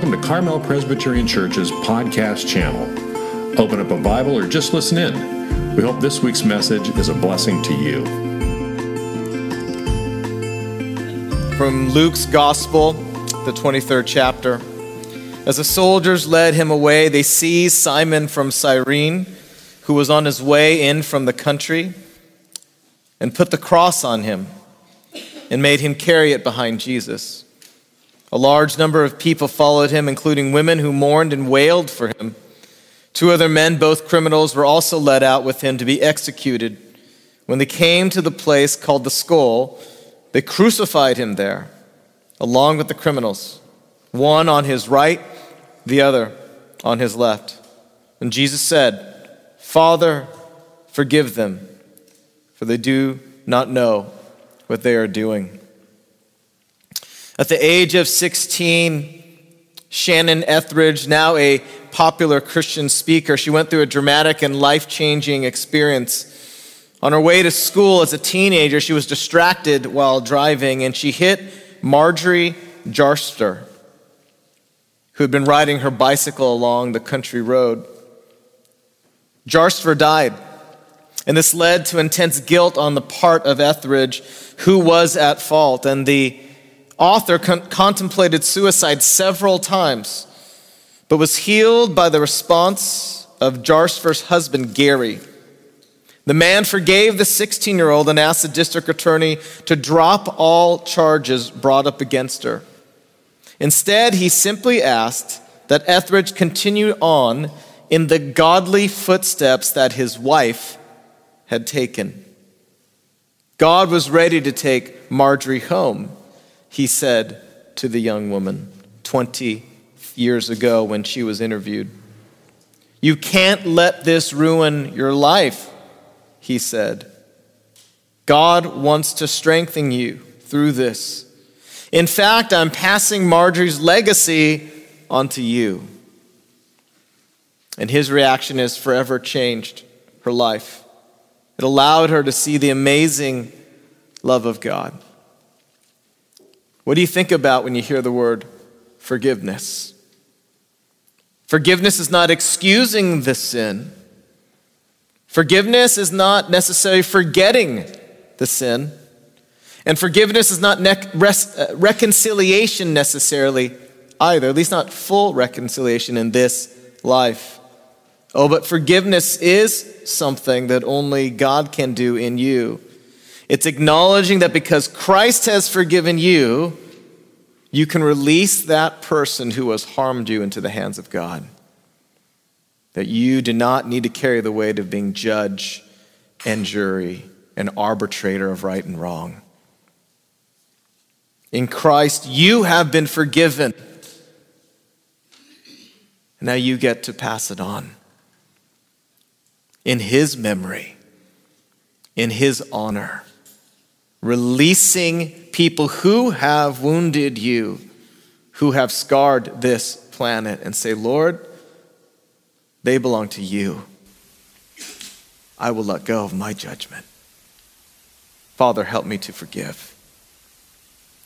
Welcome to Carmel Presbyterian Church's podcast channel. Open up a Bible or just listen in. We hope this week's message is a blessing to you. From Luke's Gospel, the 23rd chapter. As the soldiers led him away, they seized Simon from Cyrene, who was on his way in from the country, and put the cross on him and made him carry it behind Jesus. A large number of people followed him, including women who mourned and wailed for him. Two other men, both criminals, were also led out with him to be executed. When they came to the place called the skull, they crucified him there, along with the criminals, one on his right, the other on his left. And Jesus said, Father, forgive them, for they do not know what they are doing. At the age of 16, Shannon Ethridge, now a popular Christian speaker, she went through a dramatic and life changing experience. On her way to school as a teenager, she was distracted while driving and she hit Marjorie Jarstfer, who had been riding her bicycle along the country road. Jarstfer died, and this led to intense guilt on the part of Ethridge, who was at fault, and the author con- contemplated suicide several times, but was healed by the response of Jarstfer's husband, Gary. The man forgave the 16 year old and asked the district attorney to drop all charges brought up against her. Instead, he simply asked that Ethridge continue on in the godly footsteps that his wife had taken. God was ready to take Marjorie home he said to the young woman 20 years ago when she was interviewed. You can't let this ruin your life, he said. God wants to strengthen you through this. In fact, I'm passing Marjorie's legacy onto you. And his reaction has forever changed her life. It allowed her to see the amazing love of God. What do you think about when you hear the word forgiveness? Forgiveness is not excusing the sin. Forgiveness is not necessarily forgetting the sin. And forgiveness is not ne- res- uh, reconciliation necessarily either, at least not full reconciliation in this life. Oh, but forgiveness is something that only God can do in you. It's acknowledging that because Christ has forgiven you, you can release that person who has harmed you into the hands of God. That you do not need to carry the weight of being judge and jury and arbitrator of right and wrong. In Christ, you have been forgiven. Now you get to pass it on in His memory, in His honor releasing people who have wounded you, who have scarred this planet, and say, Lord, they belong to you. I will let go of my judgment. Father, help me to forgive.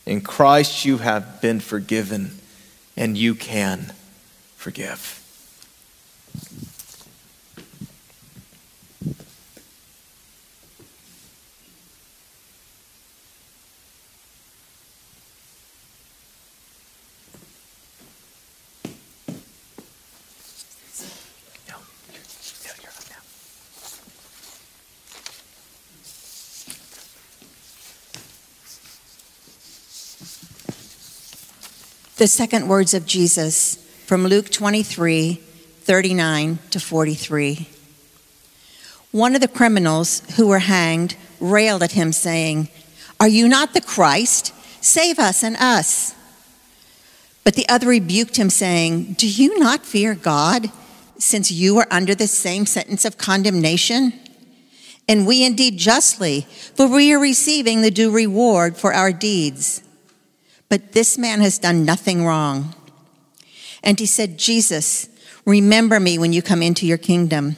In Christ, you have been forgiven, and you can forgive. The second words of Jesus from Luke 23 39 to 43. One of the criminals who were hanged railed at him, saying, Are you not the Christ? Save us and us. But the other rebuked him, saying, Do you not fear God, since you are under the same sentence of condemnation? And we indeed justly, for we are receiving the due reward for our deeds. But this man has done nothing wrong. And he said, Jesus, remember me when you come into your kingdom.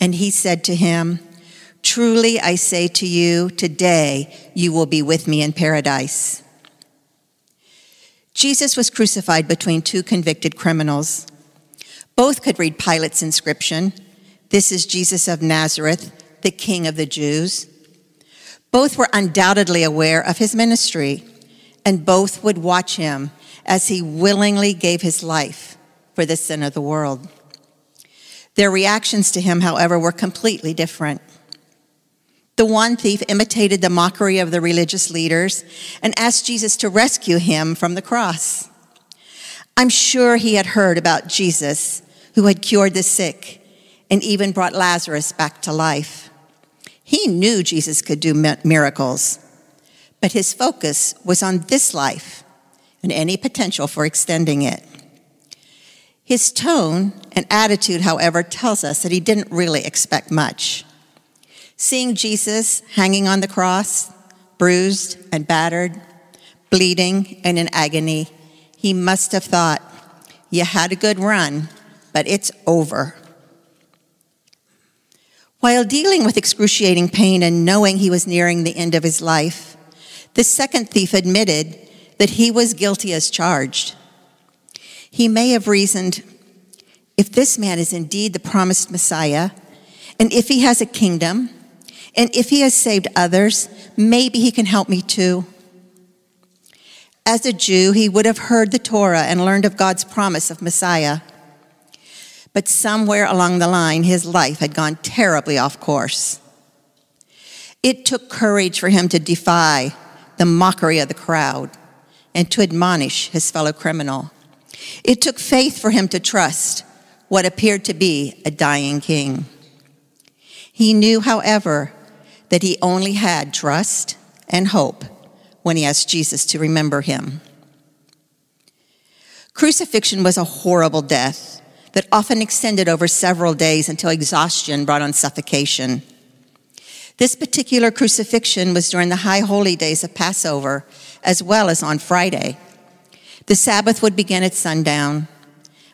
And he said to him, Truly I say to you, today you will be with me in paradise. Jesus was crucified between two convicted criminals. Both could read Pilate's inscription This is Jesus of Nazareth, the King of the Jews. Both were undoubtedly aware of his ministry, and both would watch him as he willingly gave his life for the sin of the world. Their reactions to him, however, were completely different. The one thief imitated the mockery of the religious leaders and asked Jesus to rescue him from the cross. I'm sure he had heard about Jesus, who had cured the sick and even brought Lazarus back to life. He knew Jesus could do miracles, but his focus was on this life and any potential for extending it. His tone and attitude, however, tells us that he didn't really expect much. Seeing Jesus hanging on the cross, bruised and battered, bleeding and in agony, he must have thought, You had a good run, but it's over. While dealing with excruciating pain and knowing he was nearing the end of his life, the second thief admitted that he was guilty as charged. He may have reasoned if this man is indeed the promised Messiah, and if he has a kingdom, and if he has saved others, maybe he can help me too. As a Jew, he would have heard the Torah and learned of God's promise of Messiah. But somewhere along the line, his life had gone terribly off course. It took courage for him to defy the mockery of the crowd and to admonish his fellow criminal. It took faith for him to trust what appeared to be a dying king. He knew, however, that he only had trust and hope when he asked Jesus to remember him. Crucifixion was a horrible death that often extended over several days until exhaustion brought on suffocation. This particular crucifixion was during the high holy days of Passover, as well as on Friday. The Sabbath would begin at sundown,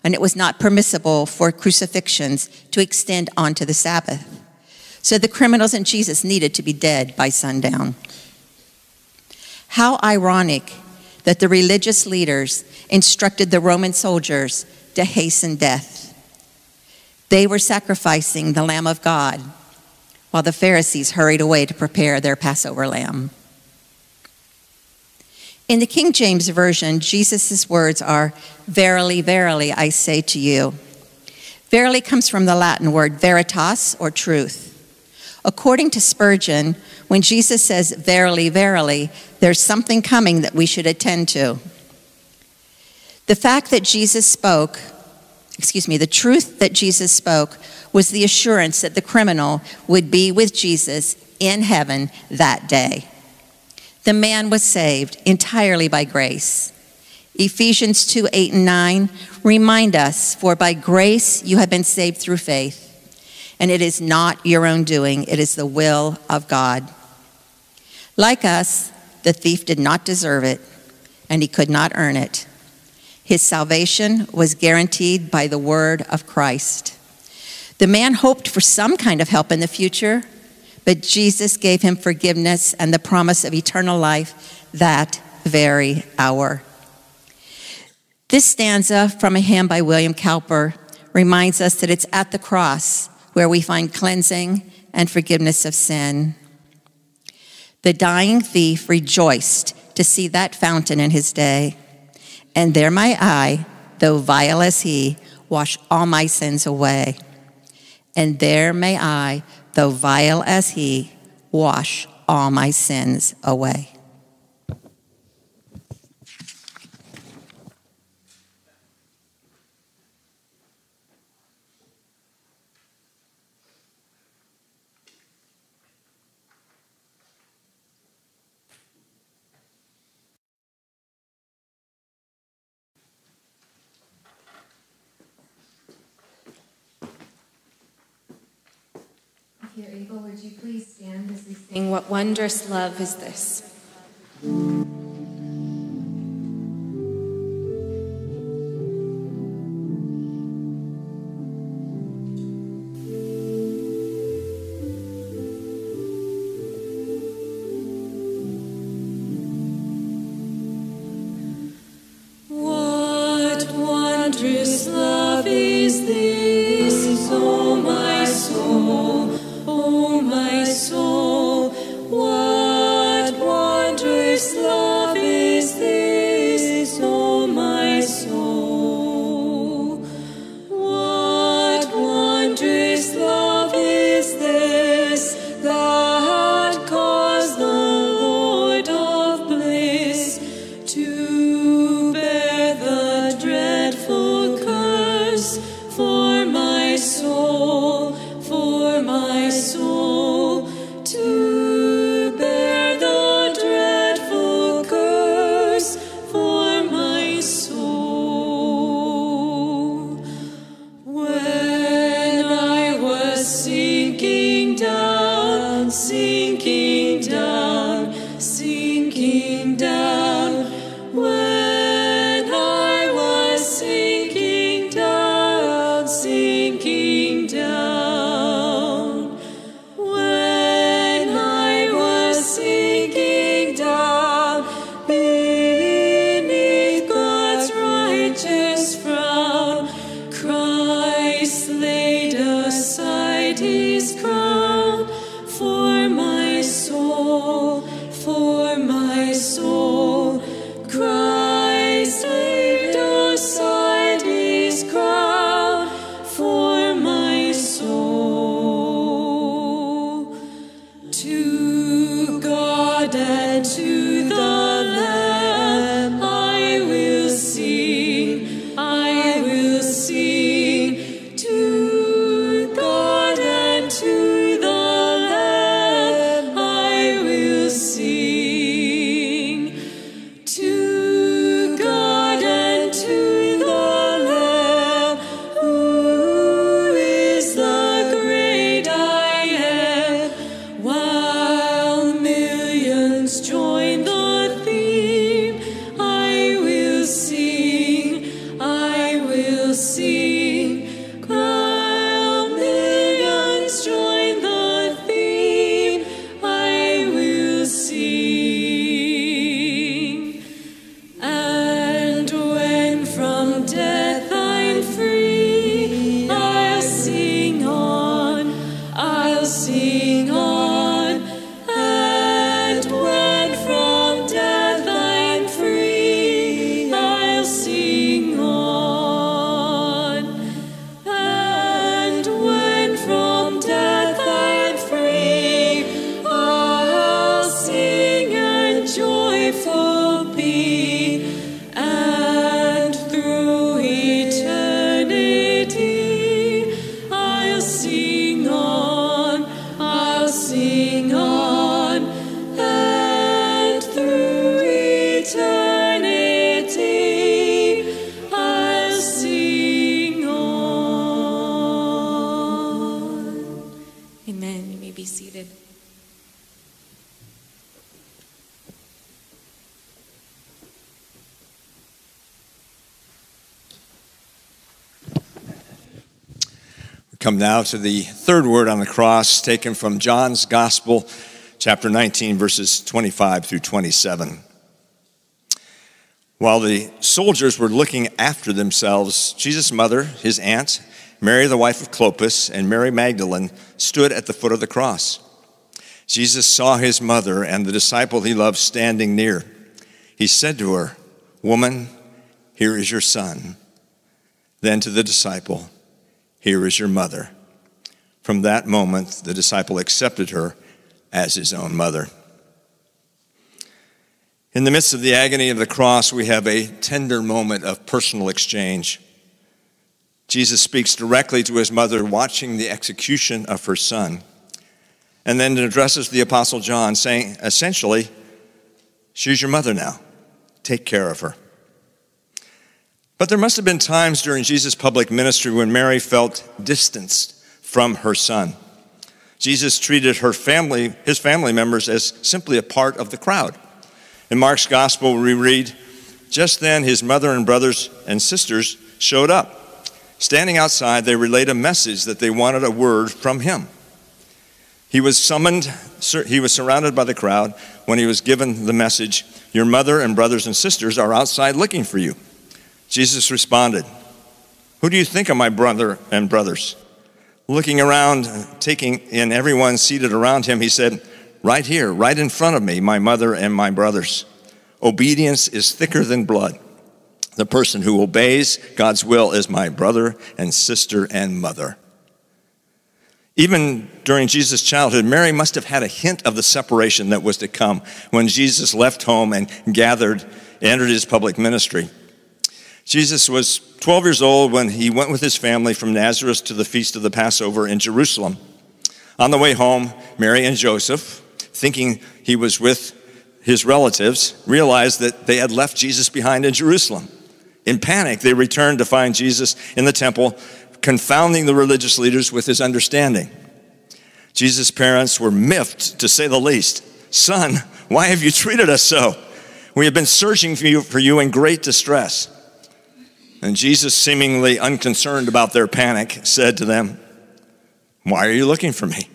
and it was not permissible for crucifixions to extend onto the Sabbath. So the criminals and Jesus needed to be dead by sundown. How ironic that the religious leaders instructed the Roman soldiers to hasten death. They were sacrificing the Lamb of God while the Pharisees hurried away to prepare their Passover lamb. In the King James Version, Jesus' words are, Verily, verily, I say to you. Verily comes from the Latin word veritas, or truth. According to Spurgeon, when Jesus says, Verily, verily, there's something coming that we should attend to. The fact that Jesus spoke, excuse me, the truth that Jesus spoke was the assurance that the criminal would be with Jesus in heaven that day. The man was saved entirely by grace. Ephesians 2 8 and 9 remind us, For by grace you have been saved through faith and it is not your own doing, it is the will of God. Like us, the thief did not deserve it, and he could not earn it. His salvation was guaranteed by the word of Christ. The man hoped for some kind of help in the future, but Jesus gave him forgiveness and the promise of eternal life that very hour. This stanza from a hymn by William Cowper reminds us that it's at the cross where we find cleansing and forgiveness of sin. The dying thief rejoiced to see that fountain in his day. And there my eye, though vile as he, wash all my sins away. And there may I, though vile as he, wash all my sins away. you're able, would you please stand as we sing What Wondrous Love Is This? Come now to the third word on the cross, taken from John's Gospel, chapter 19, verses 25 through 27. While the soldiers were looking after themselves, Jesus' mother, his aunt, Mary, the wife of Clopas, and Mary Magdalene stood at the foot of the cross. Jesus saw his mother and the disciple he loved standing near. He said to her, Woman, here is your son. Then to the disciple, here is your mother. From that moment, the disciple accepted her as his own mother. In the midst of the agony of the cross, we have a tender moment of personal exchange. Jesus speaks directly to his mother, watching the execution of her son, and then addresses the Apostle John, saying, essentially, She's your mother now. Take care of her. But there must have been times during Jesus' public ministry when Mary felt distanced from her son. Jesus treated her family, his family members, as simply a part of the crowd. In Mark's gospel, we read, Just then his mother and brothers and sisters showed up. Standing outside, they relayed a message that they wanted a word from him. He was summoned, he was surrounded by the crowd when he was given the message, Your mother and brothers and sisters are outside looking for you. Jesus responded, Who do you think are my brother and brothers? Looking around, taking in everyone seated around him, he said, Right here, right in front of me, my mother and my brothers. Obedience is thicker than blood. The person who obeys God's will is my brother and sister and mother. Even during Jesus' childhood, Mary must have had a hint of the separation that was to come when Jesus left home and gathered, entered his public ministry. Jesus was 12 years old when he went with his family from Nazareth to the feast of the Passover in Jerusalem. On the way home, Mary and Joseph, thinking he was with his relatives, realized that they had left Jesus behind in Jerusalem. In panic, they returned to find Jesus in the temple, confounding the religious leaders with his understanding. Jesus' parents were miffed, to say the least. Son, why have you treated us so? We have been searching for you, for you in great distress. And Jesus, seemingly unconcerned about their panic, said to them, Why are you looking for me?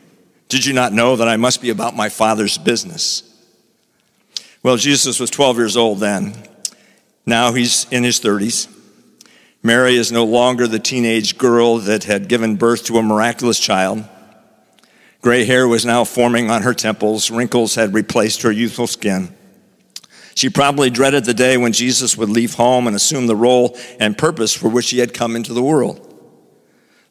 Did you not know that I must be about my Father's business? Well, Jesus was 12 years old then. Now he's in his 30s. Mary is no longer the teenage girl that had given birth to a miraculous child. Gray hair was now forming on her temples, wrinkles had replaced her youthful skin. She probably dreaded the day when Jesus would leave home and assume the role and purpose for which he had come into the world.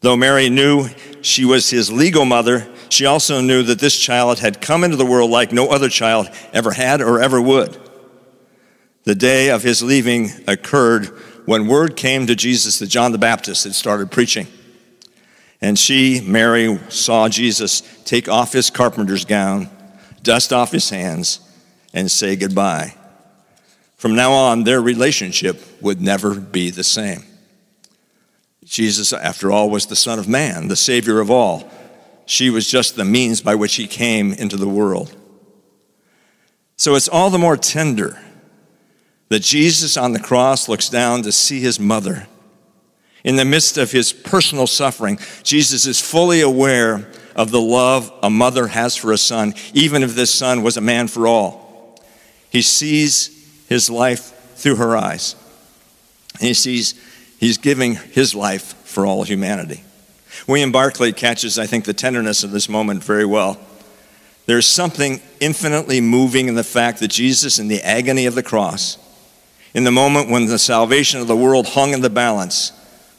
Though Mary knew she was his legal mother, she also knew that this child had come into the world like no other child ever had or ever would. The day of his leaving occurred when word came to Jesus that John the Baptist had started preaching. And she, Mary, saw Jesus take off his carpenter's gown, dust off his hands, and say goodbye. From now on, their relationship would never be the same. Jesus, after all, was the Son of Man, the Savior of all. She was just the means by which he came into the world. So it's all the more tender that Jesus on the cross looks down to see his mother. In the midst of his personal suffering, Jesus is fully aware of the love a mother has for a son, even if this son was a man for all. He sees his life through her eyes. And he sees he's giving his life for all humanity. William Barclay catches, I think, the tenderness of this moment very well. There's something infinitely moving in the fact that Jesus, in the agony of the cross, in the moment when the salvation of the world hung in the balance,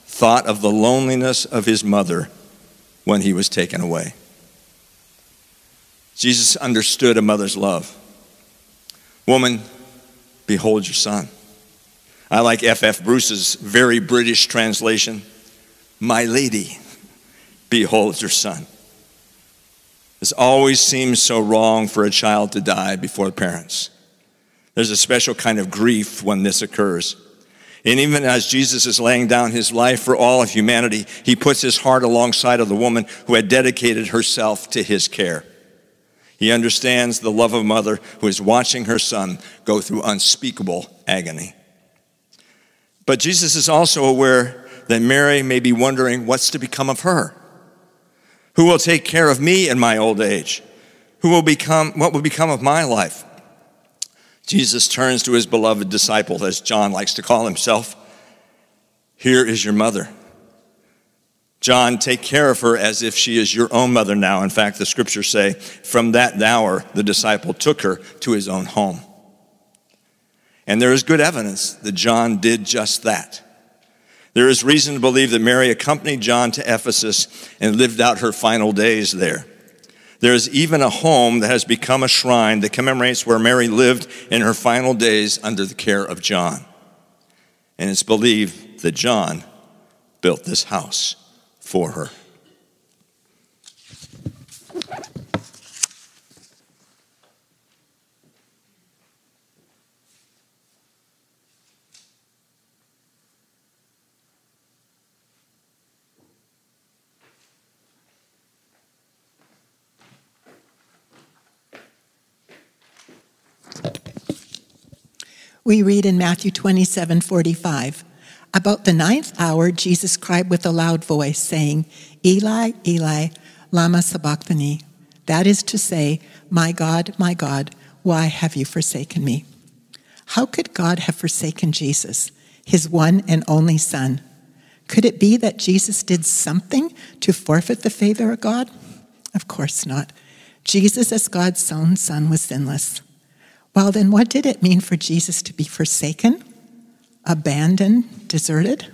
thought of the loneliness of his mother when he was taken away. Jesus understood a mother's love. Woman, Behold your son. I like F.F. F. Bruce's very British translation My lady, behold your son. This always seems so wrong for a child to die before parents. There's a special kind of grief when this occurs. And even as Jesus is laying down his life for all of humanity, he puts his heart alongside of the woman who had dedicated herself to his care. He understands the love of a mother who is watching her son go through unspeakable agony. But Jesus is also aware that Mary may be wondering what's to become of her. Who will take care of me in my old age? Who will become, what will become of my life? Jesus turns to his beloved disciple, as John likes to call himself. Here is your mother. John, take care of her as if she is your own mother now. In fact, the scriptures say, from that hour, the disciple took her to his own home. And there is good evidence that John did just that. There is reason to believe that Mary accompanied John to Ephesus and lived out her final days there. There is even a home that has become a shrine that commemorates where Mary lived in her final days under the care of John. And it's believed that John built this house for her. We read in Matthew 27 45. About the ninth hour, Jesus cried with a loud voice, saying, Eli, Eli, Lama Sabachthani. That is to say, My God, my God, why have you forsaken me? How could God have forsaken Jesus, his one and only Son? Could it be that Jesus did something to forfeit the favor of God? Of course not. Jesus, as God's own Son, was sinless. Well, then, what did it mean for Jesus to be forsaken, abandoned, deserted?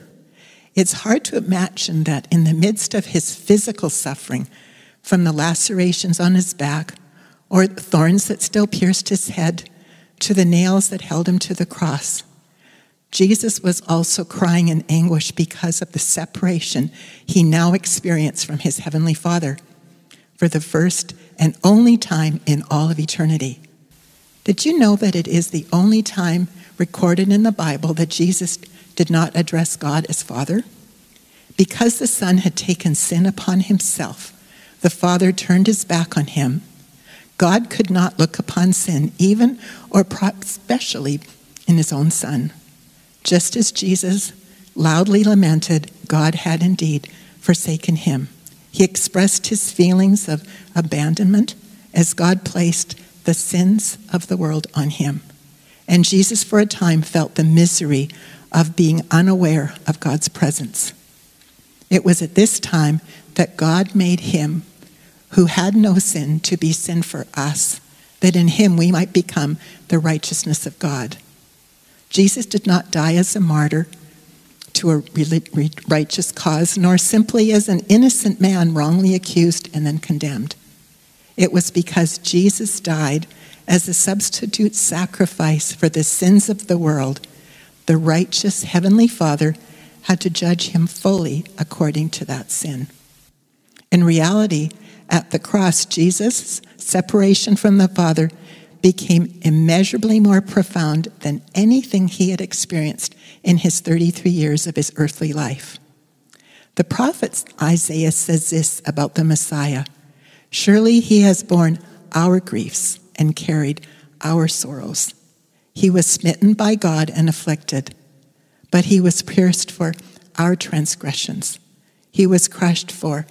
It's hard to imagine that in the midst of his physical suffering, from the lacerations on his back, or the thorns that still pierced his head, to the nails that held him to the cross, Jesus was also crying in anguish because of the separation he now experienced from his heavenly Father for the first and only time in all of eternity. Did you know that it is the only time recorded in the Bible that Jesus did not address God as Father? Because the Son had taken sin upon himself, the Father turned his back on him. God could not look upon sin, even or especially in his own Son. Just as Jesus loudly lamented, God had indeed forsaken him. He expressed his feelings of abandonment as God placed the sins of the world on him. And Jesus, for a time, felt the misery of being unaware of God's presence. It was at this time that God made him who had no sin to be sin for us, that in him we might become the righteousness of God. Jesus did not die as a martyr to a righteous cause, nor simply as an innocent man wrongly accused and then condemned. It was because Jesus died as a substitute sacrifice for the sins of the world. The righteous Heavenly Father had to judge him fully according to that sin. In reality, at the cross, Jesus' separation from the Father became immeasurably more profound than anything he had experienced in his 33 years of his earthly life. The prophet Isaiah says this about the Messiah Surely he has borne our griefs and carried our sorrows. He was smitten by God and afflicted, but he was pierced for our transgressions. He was crushed for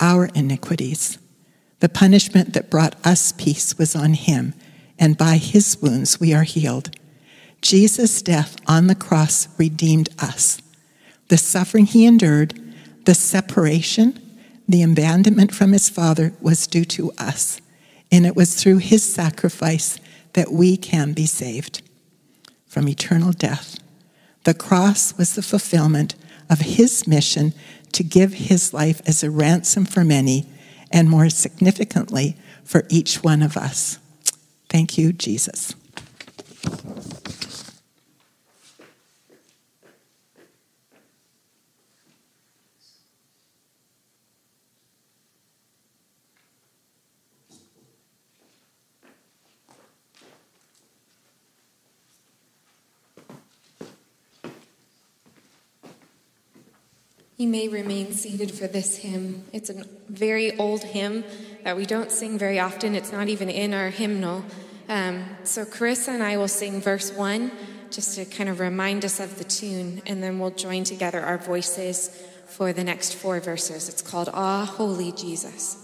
our iniquities. The punishment that brought us peace was on him, and by his wounds we are healed. Jesus' death on the cross redeemed us. The suffering he endured, the separation, the abandonment from his Father was due to us, and it was through his sacrifice that we can be saved from eternal death. The cross was the fulfillment of his mission to give his life as a ransom for many, and more significantly, for each one of us. Thank you, Jesus. You may remain seated for this hymn. It's a very old hymn that we don't sing very often. It's not even in our hymnal. Um, so Carissa and I will sing verse one just to kind of remind us of the tune, and then we'll join together our voices for the next four verses. It's called Ah, Holy Jesus.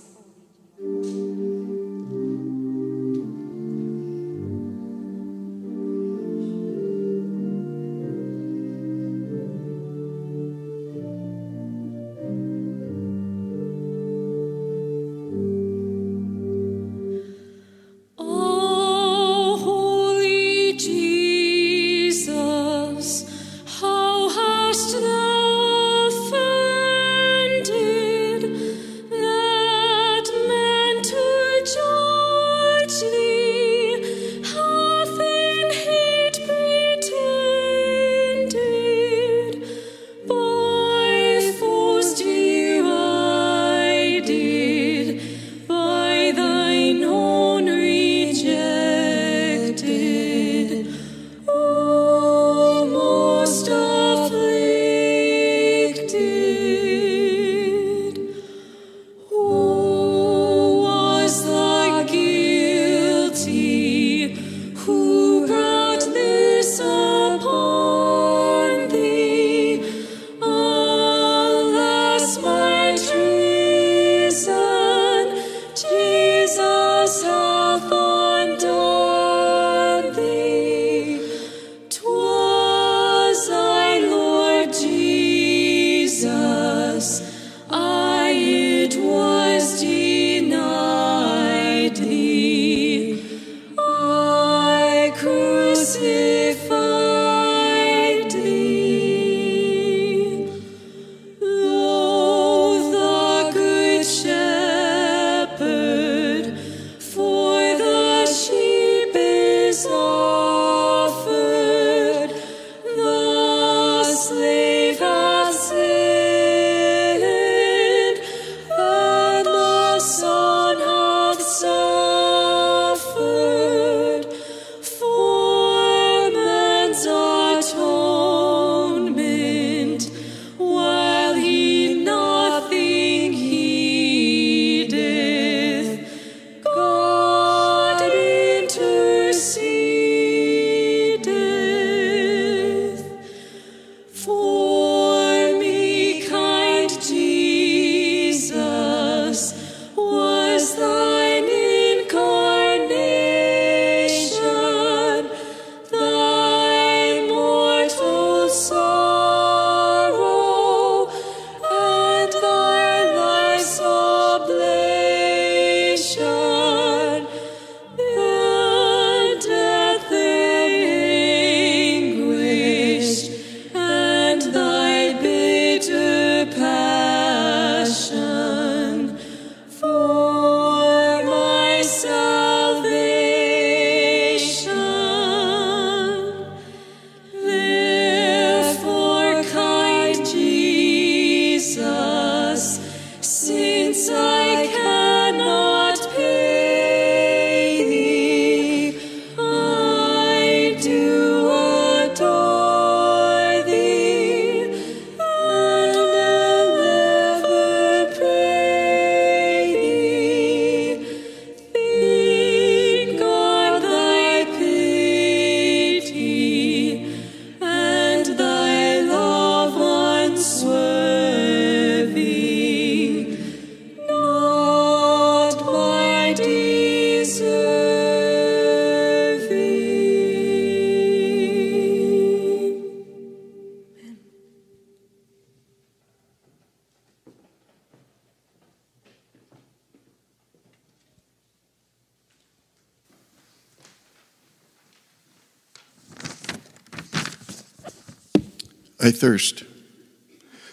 I thirst.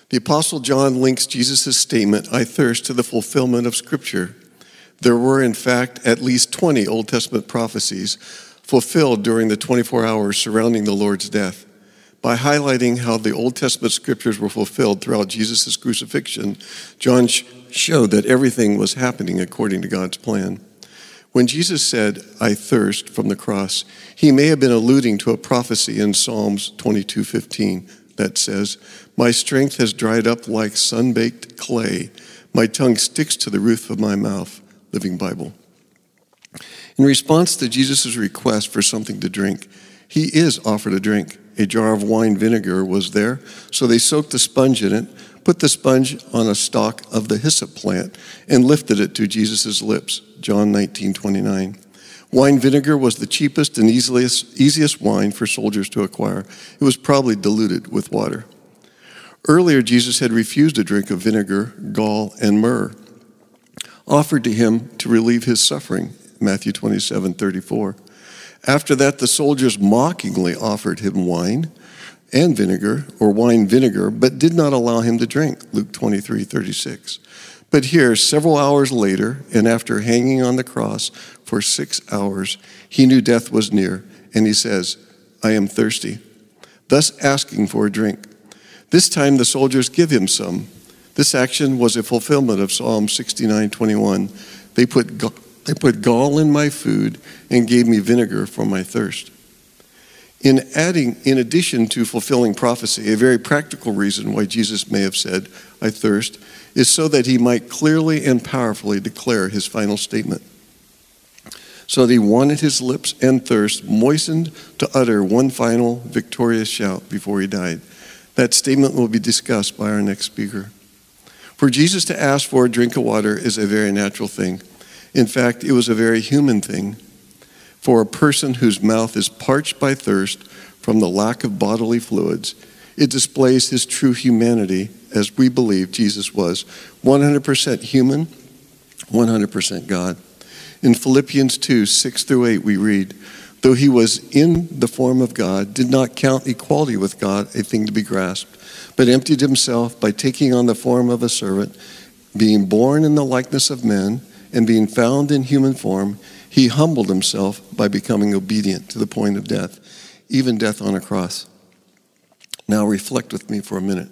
The Apostle John links Jesus' statement, I thirst, to the fulfillment of Scripture. There were, in fact, at least 20 Old Testament prophecies fulfilled during the 24 hours surrounding the Lord's death. By highlighting how the Old Testament scriptures were fulfilled throughout Jesus' crucifixion, John sh- showed that everything was happening according to God's plan. When Jesus said, I thirst from the cross, he may have been alluding to a prophecy in Psalms 22:15 that says, My strength has dried up like sun-baked clay. My tongue sticks to the roof of my mouth. Living Bible. In response to Jesus' request for something to drink, he is offered a drink. A jar of wine vinegar was there, so they soaked the sponge in it, put the sponge on a stalk of the hyssop plant, and lifted it to Jesus' lips. John 19 29. Wine vinegar was the cheapest and easiest, easiest wine for soldiers to acquire. It was probably diluted with water. Earlier, Jesus had refused a drink of vinegar, gall, and myrrh, offered to him to relieve his suffering. Matthew 27 34. After that, the soldiers mockingly offered him wine and vinegar, or wine vinegar, but did not allow him to drink. Luke 23 36. But here, several hours later, and after hanging on the cross for six hours, he knew death was near, and he says, I am thirsty, thus asking for a drink. This time the soldiers give him some. This action was a fulfillment of Psalm 69 21. They put, they put gall in my food and gave me vinegar for my thirst. In adding, in addition to fulfilling prophecy, a very practical reason why Jesus may have said, I thirst, is so that he might clearly and powerfully declare his final statement. So that he wanted his lips and thirst moistened to utter one final victorious shout before he died. That statement will be discussed by our next speaker. For Jesus to ask for a drink of water is a very natural thing. In fact, it was a very human thing for a person whose mouth is parched by thirst from the lack of bodily fluids. It displays his true humanity, as we believe Jesus was 100% human, 100% God. In Philippians 2 6 through 8, we read, though he was in the form of God, did not count equality with God a thing to be grasped, but emptied himself by taking on the form of a servant, being born in the likeness of men, and being found in human form, he humbled himself by becoming obedient to the point of death, even death on a cross. Now reflect with me for a minute.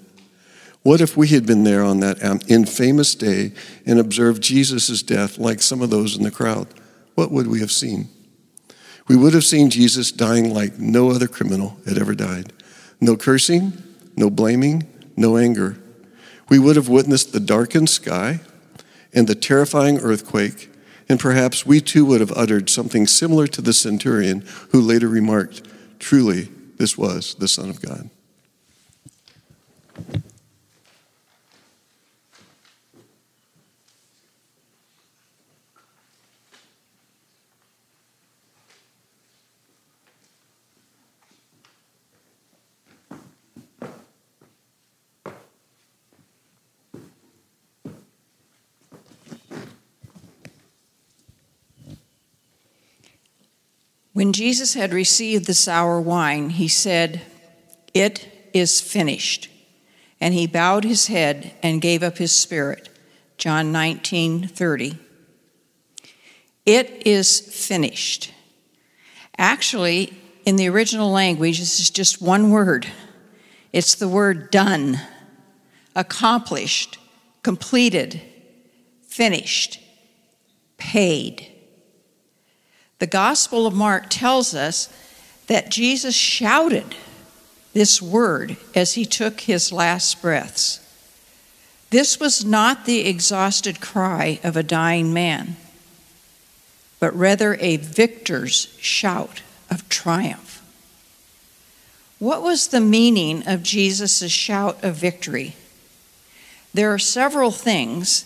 What if we had been there on that infamous day and observed Jesus' death like some of those in the crowd? What would we have seen? we would have seen Jesus dying like no other criminal had ever died. No cursing, no blaming, no anger. We would have witnessed the darkened sky and the terrifying earthquake, and perhaps we too would have uttered something similar to the centurion who later remarked, Truly, this was the Son of God. When Jesus had received the sour wine, he said, It is finished. And he bowed his head and gave up his spirit. John 19 30. It is finished. Actually, in the original language, this is just one word it's the word done, accomplished, completed, finished, paid. The Gospel of Mark tells us that Jesus shouted this word as he took his last breaths. This was not the exhausted cry of a dying man, but rather a victor's shout of triumph. What was the meaning of Jesus' shout of victory? There are several things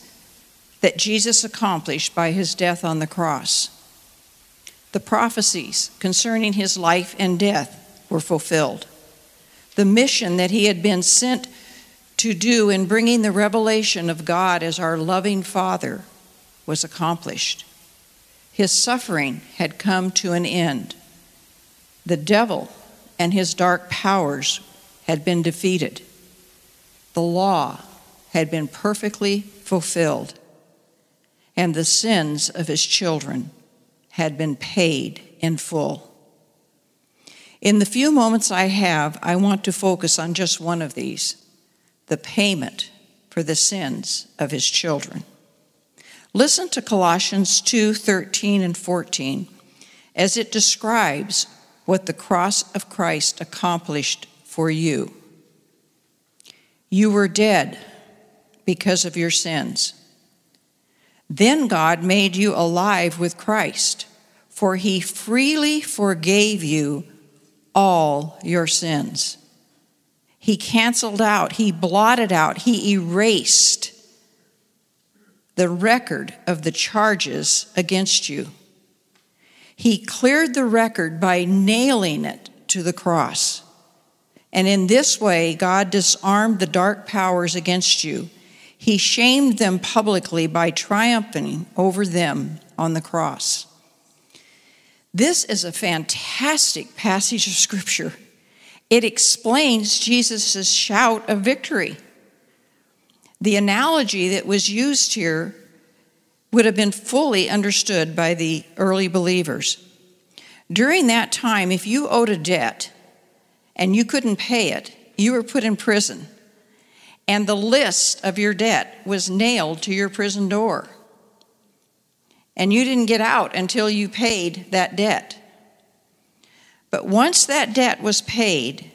that Jesus accomplished by his death on the cross the prophecies concerning his life and death were fulfilled. The mission that he had been sent to do in bringing the revelation of God as our loving Father was accomplished. His suffering had come to an end. The devil and his dark powers had been defeated. The law had been perfectly fulfilled, and the sins of his children had been paid in full. In the few moments I have, I want to focus on just one of these the payment for the sins of his children. Listen to Colossians 2 13 and 14 as it describes what the cross of Christ accomplished for you. You were dead because of your sins. Then God made you alive with Christ for he freely forgave you all your sins. He canceled out, he blotted out, he erased the record of the charges against you. He cleared the record by nailing it to the cross. And in this way, God disarmed the dark powers against you. He shamed them publicly by triumphing over them on the cross. This is a fantastic passage of Scripture. It explains Jesus' shout of victory. The analogy that was used here would have been fully understood by the early believers. During that time, if you owed a debt and you couldn't pay it, you were put in prison. And the list of your debt was nailed to your prison door. And you didn't get out until you paid that debt. But once that debt was paid,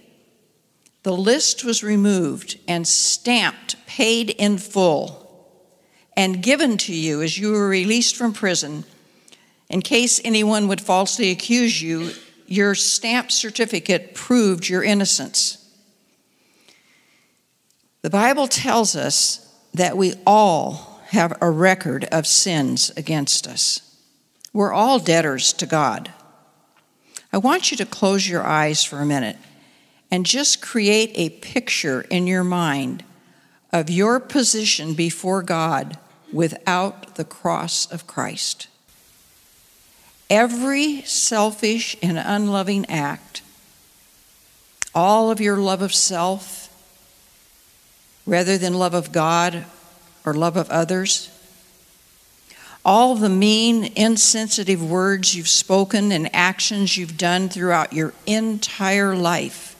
the list was removed and stamped paid in full and given to you as you were released from prison. In case anyone would falsely accuse you, your stamped certificate proved your innocence. The Bible tells us that we all have a record of sins against us. We're all debtors to God. I want you to close your eyes for a minute and just create a picture in your mind of your position before God without the cross of Christ. Every selfish and unloving act, all of your love of self, rather than love of God or love of others, all the mean, insensitive words you've spoken and actions you've done throughout your entire life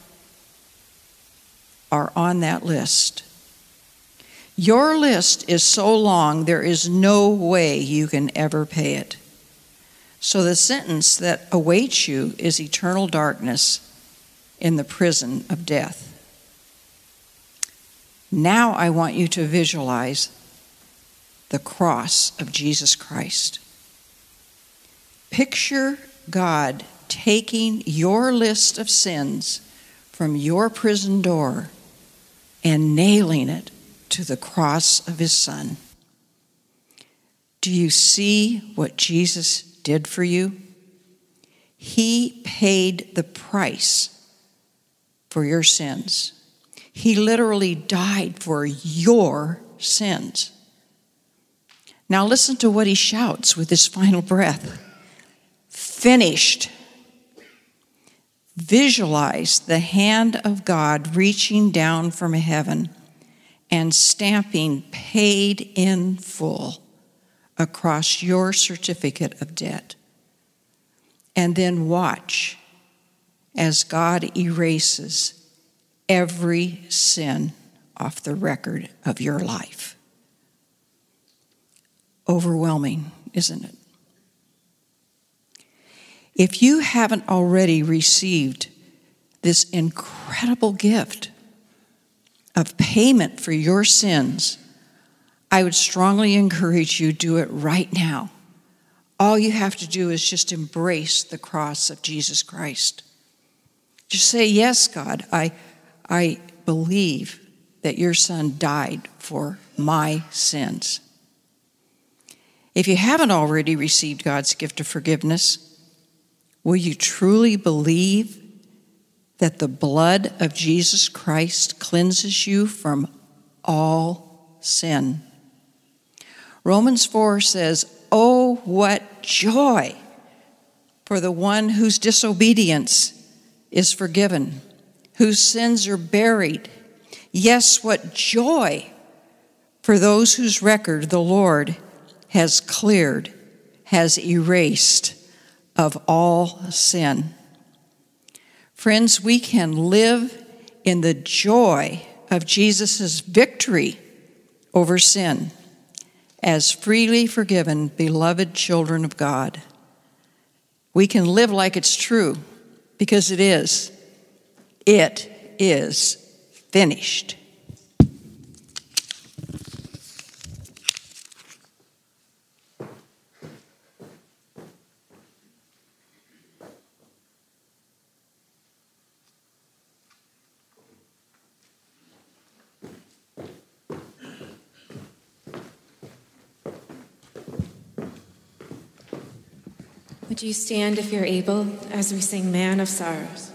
are on that list. Your list is so long, there is no way you can ever pay it. So the sentence that awaits you is eternal darkness in the prison of death. Now I want you to visualize the cross of Jesus Christ. Picture God taking your list of sins from your prison door and nailing it to the cross of his son. Do you see what Jesus did for you? He paid the price for your sins. He literally died for your sins. Now, listen to what he shouts with his final breath finished. Visualize the hand of God reaching down from heaven and stamping paid in full across your certificate of debt. And then watch as God erases every sin off the record of your life. Overwhelming, isn't it? If you haven't already received this incredible gift of payment for your sins, I would strongly encourage you do it right now. All you have to do is just embrace the cross of Jesus Christ. Just say, Yes, God, I, I believe that your son died for my sins. If you haven't already received God's gift of forgiveness, will you truly believe that the blood of Jesus Christ cleanses you from all sin? Romans 4 says, Oh, what joy for the one whose disobedience is forgiven, whose sins are buried. Yes, what joy for those whose record the Lord has cleared, has erased of all sin. Friends, we can live in the joy of Jesus' victory over sin as freely forgiven, beloved children of God. We can live like it's true because it is. It is finished. Would you stand if you're able as we sing Man of Sorrows?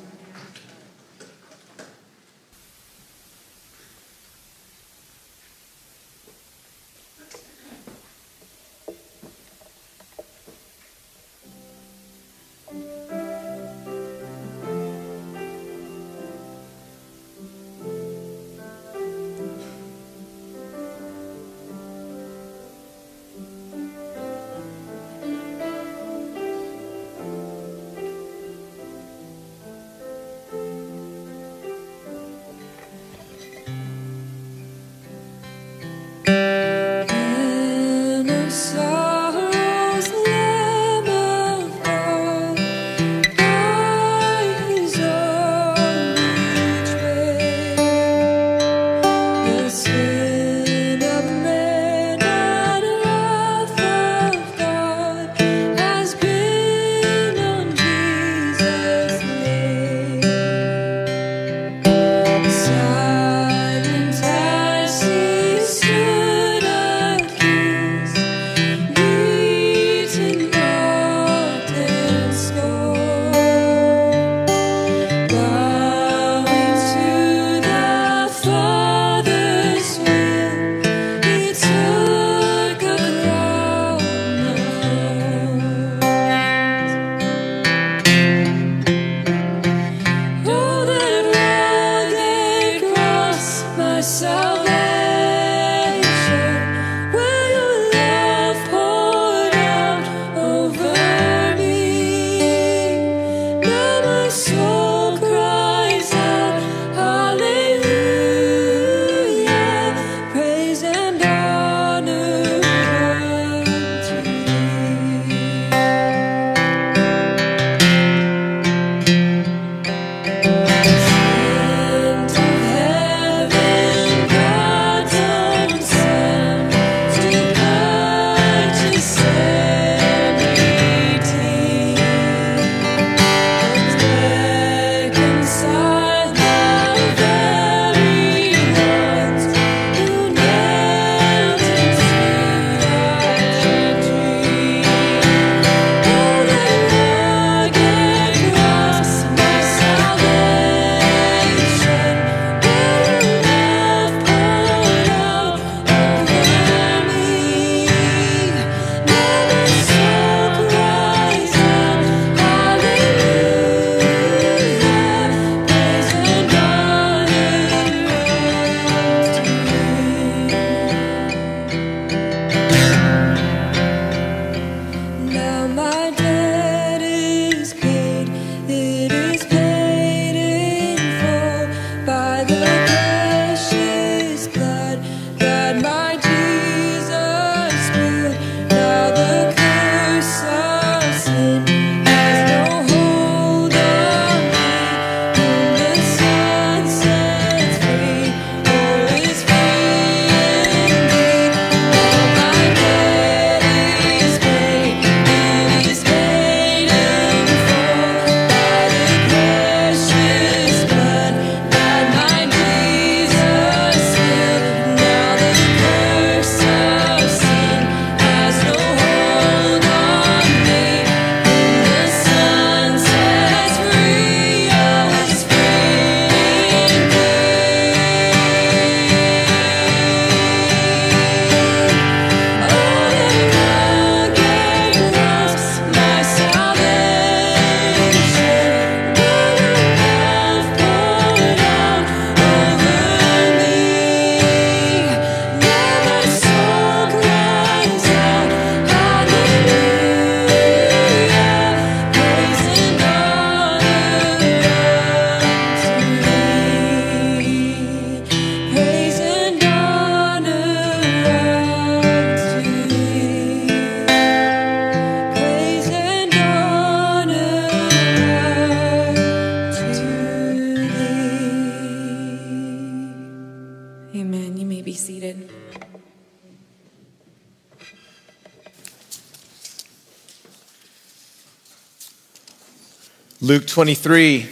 Luke 23,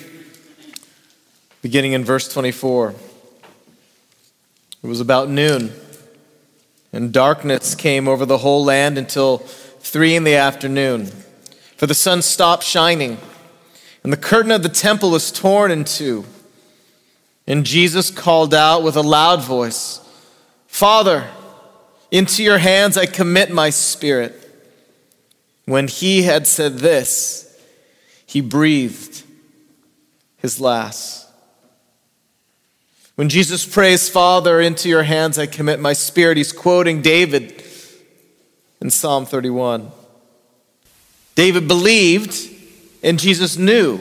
beginning in verse 24. It was about noon, and darkness came over the whole land until three in the afternoon. For the sun stopped shining, and the curtain of the temple was torn in two. And Jesus called out with a loud voice, Father, into your hands I commit my spirit. When he had said this, he breathed his last. When Jesus prays, Father, into your hands I commit my spirit, he's quoting David in Psalm 31. David believed, and Jesus knew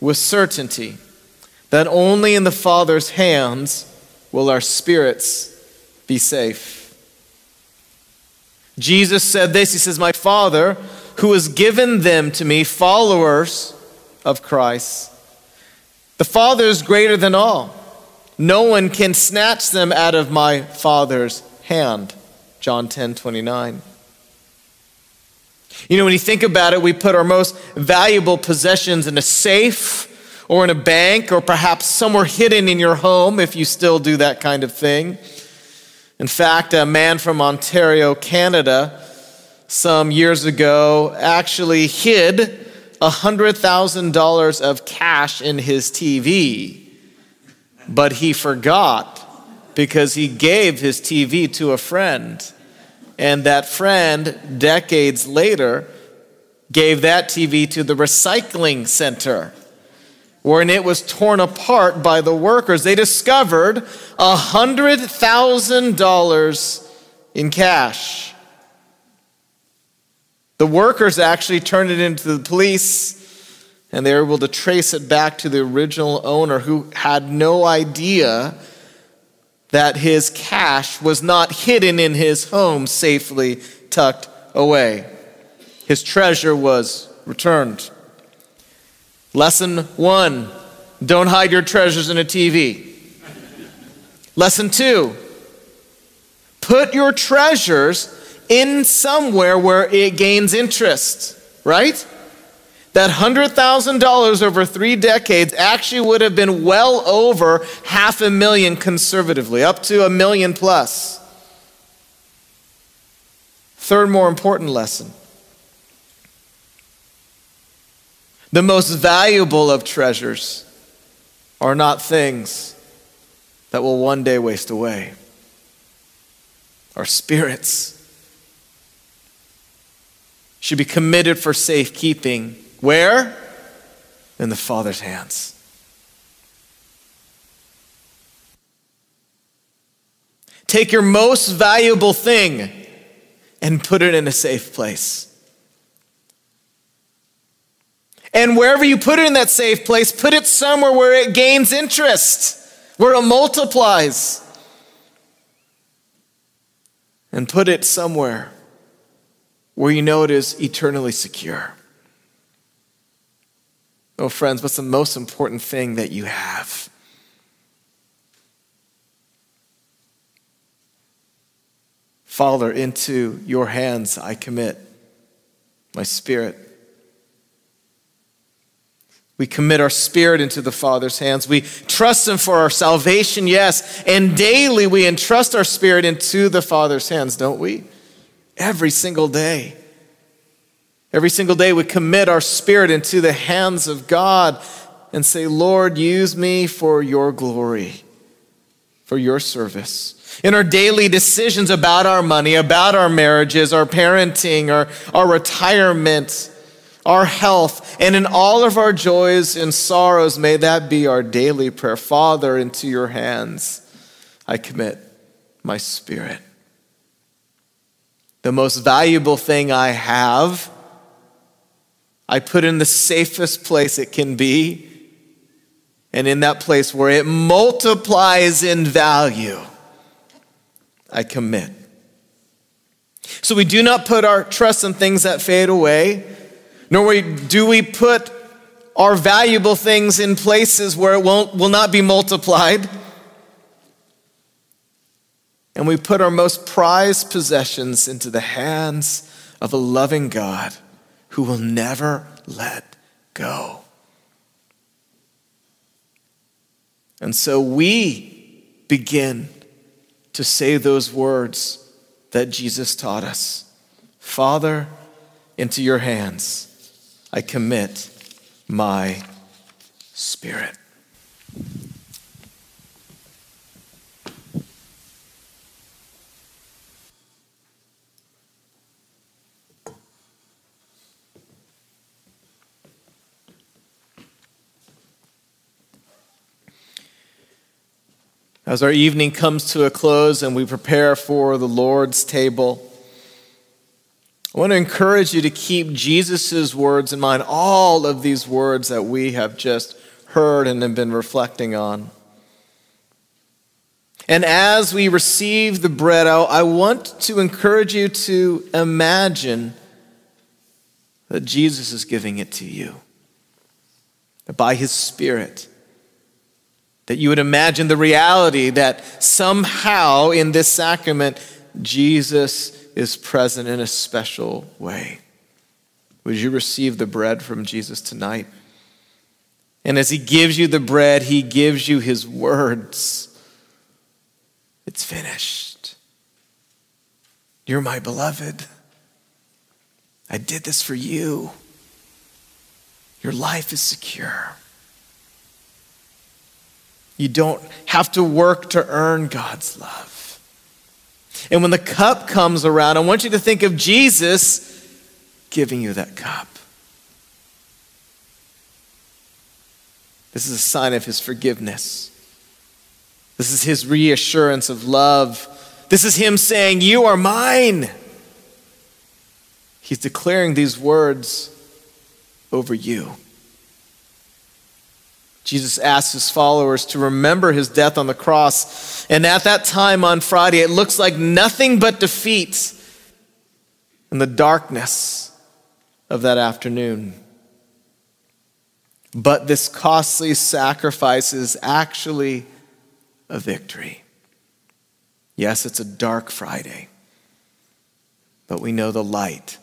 with certainty that only in the Father's hands will our spirits be safe. Jesus said this He says, My Father, who has given them to me, followers of Christ, the Father is greater than all. No one can snatch them out of my Father's hand. John 10 29. You know, when you think about it, we put our most valuable possessions in a safe or in a bank or perhaps somewhere hidden in your home if you still do that kind of thing. In fact, a man from Ontario, Canada, some years ago actually hid $100,000 of cash in his TV, but he forgot because he gave his TV to a friend. And that friend, decades later, gave that TV to the recycling center, wherein it was torn apart by the workers. They discovered $100,000 in cash. The workers actually turned it into the police, and they were able to trace it back to the original owner who had no idea that his cash was not hidden in his home, safely tucked away. His treasure was returned. Lesson one don't hide your treasures in a TV. Lesson two put your treasures in somewhere where it gains interest, right? That $100,000 over three decades actually would have been well over half a million conservatively, up to a million plus. Third, more important lesson the most valuable of treasures are not things that will one day waste away, our spirits should be committed for safekeeping. Where? In the Father's hands. Take your most valuable thing and put it in a safe place. And wherever you put it in that safe place, put it somewhere where it gains interest, where it multiplies. And put it somewhere where you know it is eternally secure. Oh, friends, what's the most important thing that you have? Father, into your hands I commit my spirit. We commit our spirit into the Father's hands. We trust Him for our salvation, yes, and daily we entrust our spirit into the Father's hands, don't we? Every single day. Every single day we commit our spirit into the hands of God and say, Lord, use me for your glory, for your service. In our daily decisions about our money, about our marriages, our parenting, our, our retirement, our health, and in all of our joys and sorrows, may that be our daily prayer. Father, into your hands I commit my spirit. The most valuable thing I have, I put in the safest place it can be, and in that place where it multiplies in value, I commit. So we do not put our trust in things that fade away, nor do we put our valuable things in places where it won't, will not be multiplied. And we put our most prized possessions into the hands of a loving God who will never let go. And so we begin to say those words that Jesus taught us Father, into your hands I commit my spirit. As our evening comes to a close and we prepare for the Lord's table, I want to encourage you to keep Jesus' words in mind, all of these words that we have just heard and have been reflecting on. And as we receive the bread, I want to encourage you to imagine that Jesus is giving it to you. By his Spirit, that you would imagine the reality that somehow in this sacrament, Jesus is present in a special way. Would you receive the bread from Jesus tonight? And as he gives you the bread, he gives you his words. It's finished. You're my beloved. I did this for you. Your life is secure. You don't have to work to earn God's love. And when the cup comes around, I want you to think of Jesus giving you that cup. This is a sign of his forgiveness. This is his reassurance of love. This is him saying, You are mine. He's declaring these words over you. Jesus asked his followers to remember his death on the cross. And at that time on Friday, it looks like nothing but defeat in the darkness of that afternoon. But this costly sacrifice is actually a victory. Yes, it's a dark Friday, but we know the light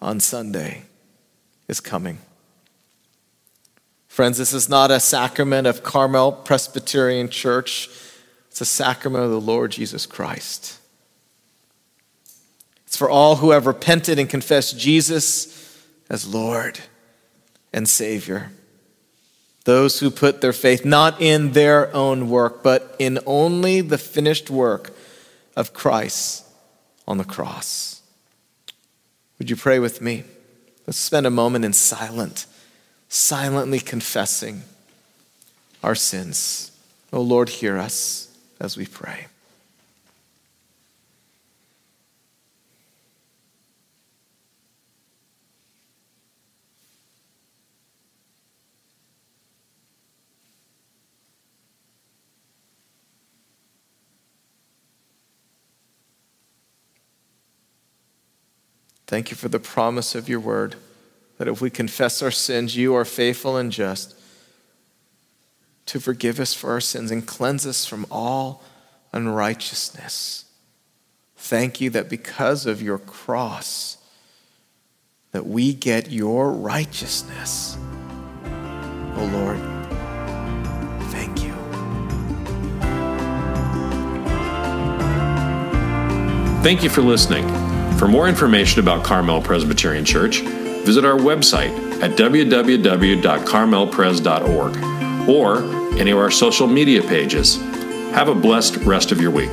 on Sunday is coming. Friends, this is not a sacrament of Carmel Presbyterian Church. It's a sacrament of the Lord Jesus Christ. It's for all who have repented and confessed Jesus as Lord and Savior. Those who put their faith not in their own work, but in only the finished work of Christ on the cross. Would you pray with me? Let's spend a moment in silent silently confessing our sins. Oh Lord, hear us as we pray. Thank you for the promise of your word that if we confess our sins, you are faithful and just to forgive us for our sins and cleanse us from all unrighteousness. Thank you that because of your cross, that we get your righteousness. Oh Lord, thank you. Thank you for listening. For more information about Carmel Presbyterian Church, visit our website at www.carmelpres.org or any of our social media pages. Have a blessed rest of your week.